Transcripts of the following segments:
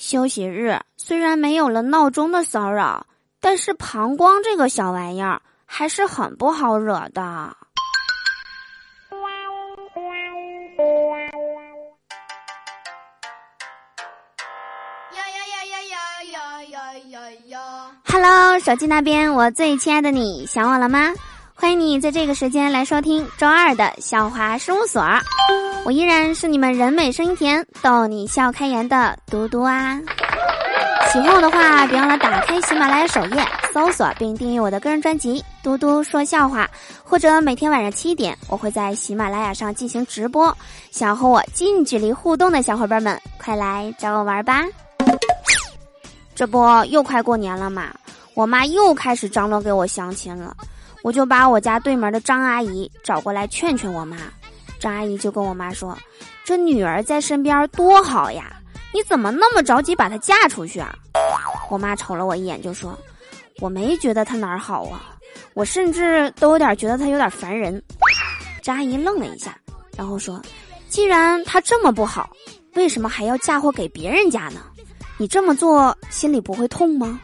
休息日虽然没有了闹钟的骚扰，但是膀胱这个小玩意儿还是很不好惹的。Hello，手机那边，我最亲爱的你，想我了吗？欢迎你在这个时间来收听周二的笑话事务所，我依然是你们人美声音甜、逗你笑开颜的嘟嘟啊！喜欢我的话，别忘了打开喜马拉雅首页搜索并订阅我的个人专辑《嘟嘟说笑话》，或者每天晚上七点，我会在喜马拉雅上进行直播。想和我近距离互动的小伙伴们，快来找我玩吧！这不又快过年了嘛，我妈又开始张罗给我相亲了。我就把我家对门的张阿姨找过来劝劝我妈，张阿姨就跟我妈说：“这女儿在身边多好呀，你怎么那么着急把她嫁出去啊？”我妈瞅了我一眼就说：“我没觉得她哪儿好啊，我甚至都有点觉得她有点烦人。”张阿姨愣了一下，然后说：“既然她这么不好，为什么还要嫁祸给别人家呢？你这么做心里不会痛吗？”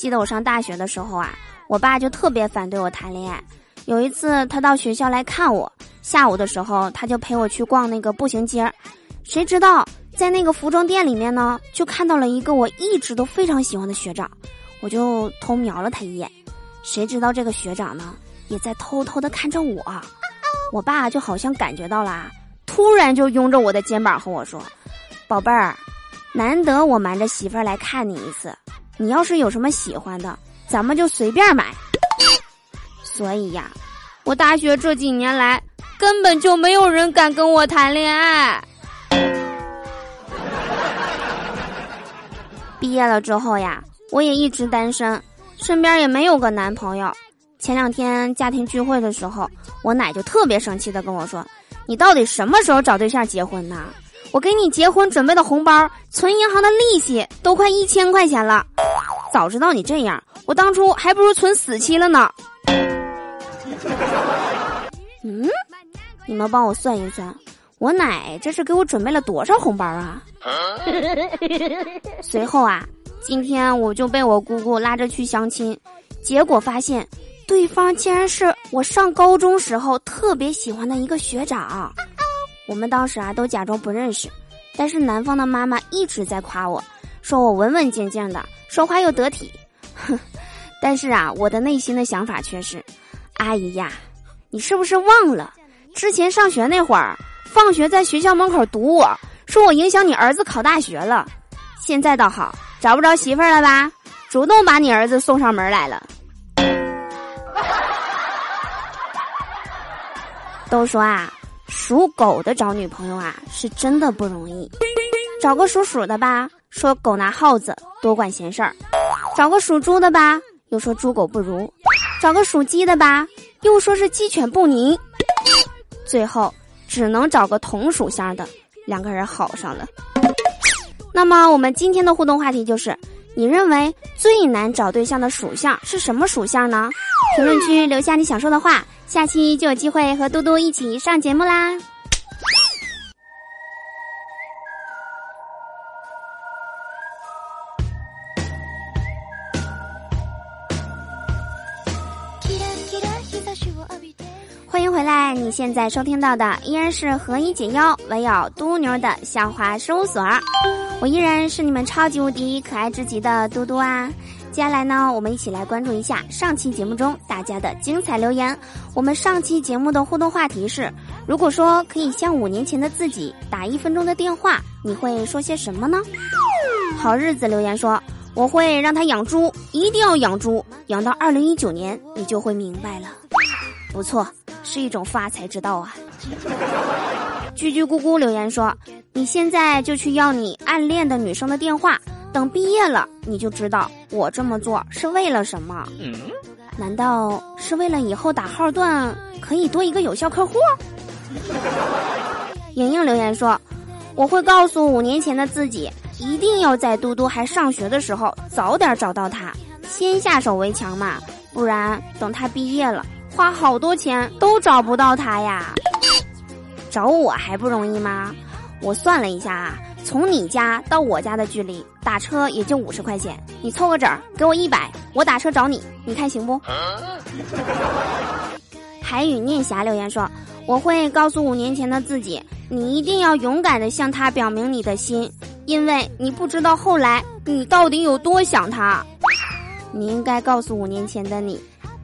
记得我上大学的时候啊，我爸就特别反对我谈恋爱。有一次他到学校来看我，下午的时候他就陪我去逛那个步行街。谁知道在那个服装店里面呢，就看到了一个我一直都非常喜欢的学长，我就偷瞄了他一眼。谁知道这个学长呢，也在偷偷的看着我。我爸就好像感觉到了，突然就拥着我的肩膀和我说：“宝贝儿，难得我瞒着媳妇儿来看你一次。”你要是有什么喜欢的，咱们就随便买。所以呀，我大学这几年来根本就没有人敢跟我谈恋爱。毕业了之后呀，我也一直单身，身边也没有个男朋友。前两天家庭聚会的时候，我奶就特别生气的跟我说：“你到底什么时候找对象结婚呢？”我给你结婚准备的红包，存银行的利息都快一千块钱了。早知道你这样，我当初还不如存死期了呢。嗯，你们帮我算一算，我奶这是给我准备了多少红包啊？随后啊，今天我就被我姑姑拉着去相亲，结果发现对方竟然是我上高中时候特别喜欢的一个学长。我们当时啊都假装不认识，但是男方的妈妈一直在夸我，说我文文静静的，说话又得体。哼，但是啊，我的内心的想法却是，阿姨呀，你是不是忘了之前上学那会儿，放学在学校门口堵我说我影响你儿子考大学了？现在倒好，找不着媳妇儿了吧？主动把你儿子送上门来了。都说啊。属狗的找女朋友啊，是真的不容易。找个属鼠的吧，说狗拿耗子，多管闲事儿；找个属猪的吧，又说猪狗不如；找个属鸡的吧，又说是鸡犬不宁。最后只能找个同属相的，两个人好上了。那么我们今天的互动话题就是：你认为最难找对象的属相是什么属相呢？评论区留下你想说的话。下期就有机会和嘟嘟一起上节目啦！欢迎回来，你现在收听到的依然是何以解忧，唯有嘟妞的笑话事务所，我依然是你们超级无敌可爱至极的嘟嘟啊！接下来呢，我们一起来关注一下上期节目中大家的精彩留言。我们上期节目的互动话题是：如果说可以向五年前的自己打一分钟的电话，你会说些什么呢？好日子留言说：我会让他养猪，一定要养猪，养到二零一九年，你就会明白了。不错，是一种发财之道啊。居居咕咕留言说：你现在就去要你暗恋的女生的电话。等毕业了，你就知道我这么做是为了什么？难道是为了以后打号段可以多一个有效客户？莹莹留言说：“我会告诉五年前的自己，一定要在嘟嘟还上学的时候早点找到他，先下手为强嘛，不然等他毕业了，花好多钱都找不到他呀。找我还不容易吗？我算了一下啊，从你家到我家的距离，打车也就五十块钱。你凑个整儿，给我一百，我打车找你，你看行不？海语念霞留言说：“我会告诉五年前的自己，你一定要勇敢的向他表明你的心，因为你不知道后来你到底有多想他。你应该告诉五年前的你，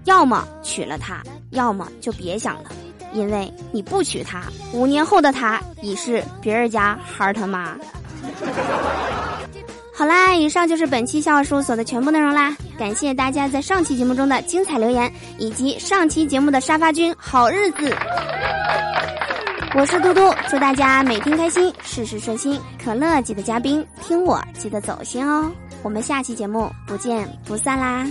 要么娶了她，要么就别想了。”因为你不娶她，五年后的她已是别人家孩儿他妈。好啦，以上就是本期笑话事务所的全部内容啦！感谢大家在上期节目中的精彩留言，以及上期节目的沙发君好日子。我是嘟嘟，祝大家每天开心，事事顺心。可乐记得加冰，听我记得走心哦。我们下期节目不见不散啦！